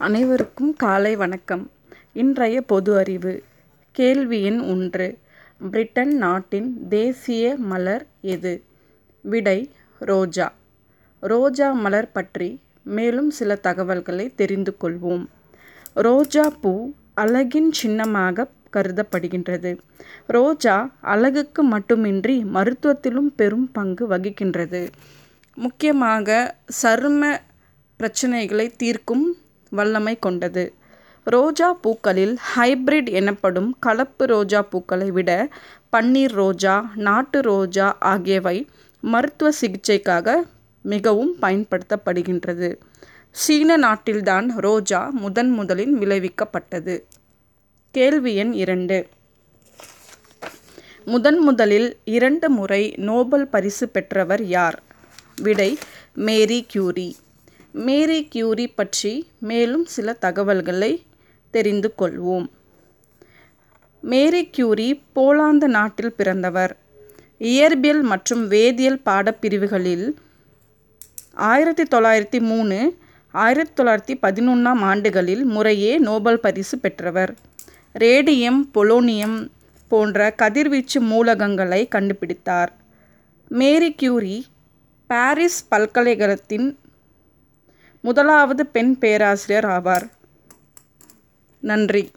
அனைவருக்கும் காலை வணக்கம். இன்றைய பொது அறிவு. கேள்வி எண் ஒன்று. பிரிட்டன் நாட்டின் தேசிய மலர் எது? விடை ரோஜா. ரோஜா மலர் பற்றி மேலும் சில தகவல்களை தெரிந்து கொள்வோம். ரோஜா பூ அழகின் சின்னமாக கருதப்படுகின்றது. ரோஜா அழகுக்கு மட்டுமின்றி மருத்துவத்திலும் பெரும் பங்கு வகிக்கின்றது. முக்கியமாக சரும பிரச்சனைகளை தீர்க்கும் வல்லமை கொண்டது. ரோஜா பூக்களில் ஹைபிரிட் எனப்படும் கலப்பு ரோஜா பூக்களை விட பன்னீர் ரோஜா நாட்டு ரோஜா ஆகியவை மருத்துவ சிகிச்சைக்காக மிகவும் பயன்படுத்தப்படுகின்றது. சீன நாட்டில்தான் ரோஜா முதன் முதலில் விளைவிக்கப்பட்டது. கேள்வி எண் இரண்டு. முதன் முதலில் இரண்டு முறை நோபல் பரிசு பெற்றவர் யார்? விடை மேரி கியூரி. மேரி கியூரி பற்றி மேலும் சில தகவல்களை தெரிந்து கொள்வோம். மேரி கியூரி போலாந்து நாட்டில் பிறந்தவர். இயற்பியல் மற்றும் வேதியியல் பாடப்பிரிவுகளில் ஆயிரத்தி தொள்ளாயிரத்தி மூணு ஆயிரத்தி தொள்ளாயிரத்தி பதினொன்றாம் ஆண்டுகளில் முறையே நோபல் பரிசு பெற்றவர். ரேடியம் பொலோனியம் போன்ற கதிர்வீச்சு மூலகங்களை கண்டுபிடித்தார். மேரி கியூரி பாரிஸ் பல்கலைக்கழகத்தின் முதலாவது பெண் பேராசிரியர் ஆவார். நன்றி.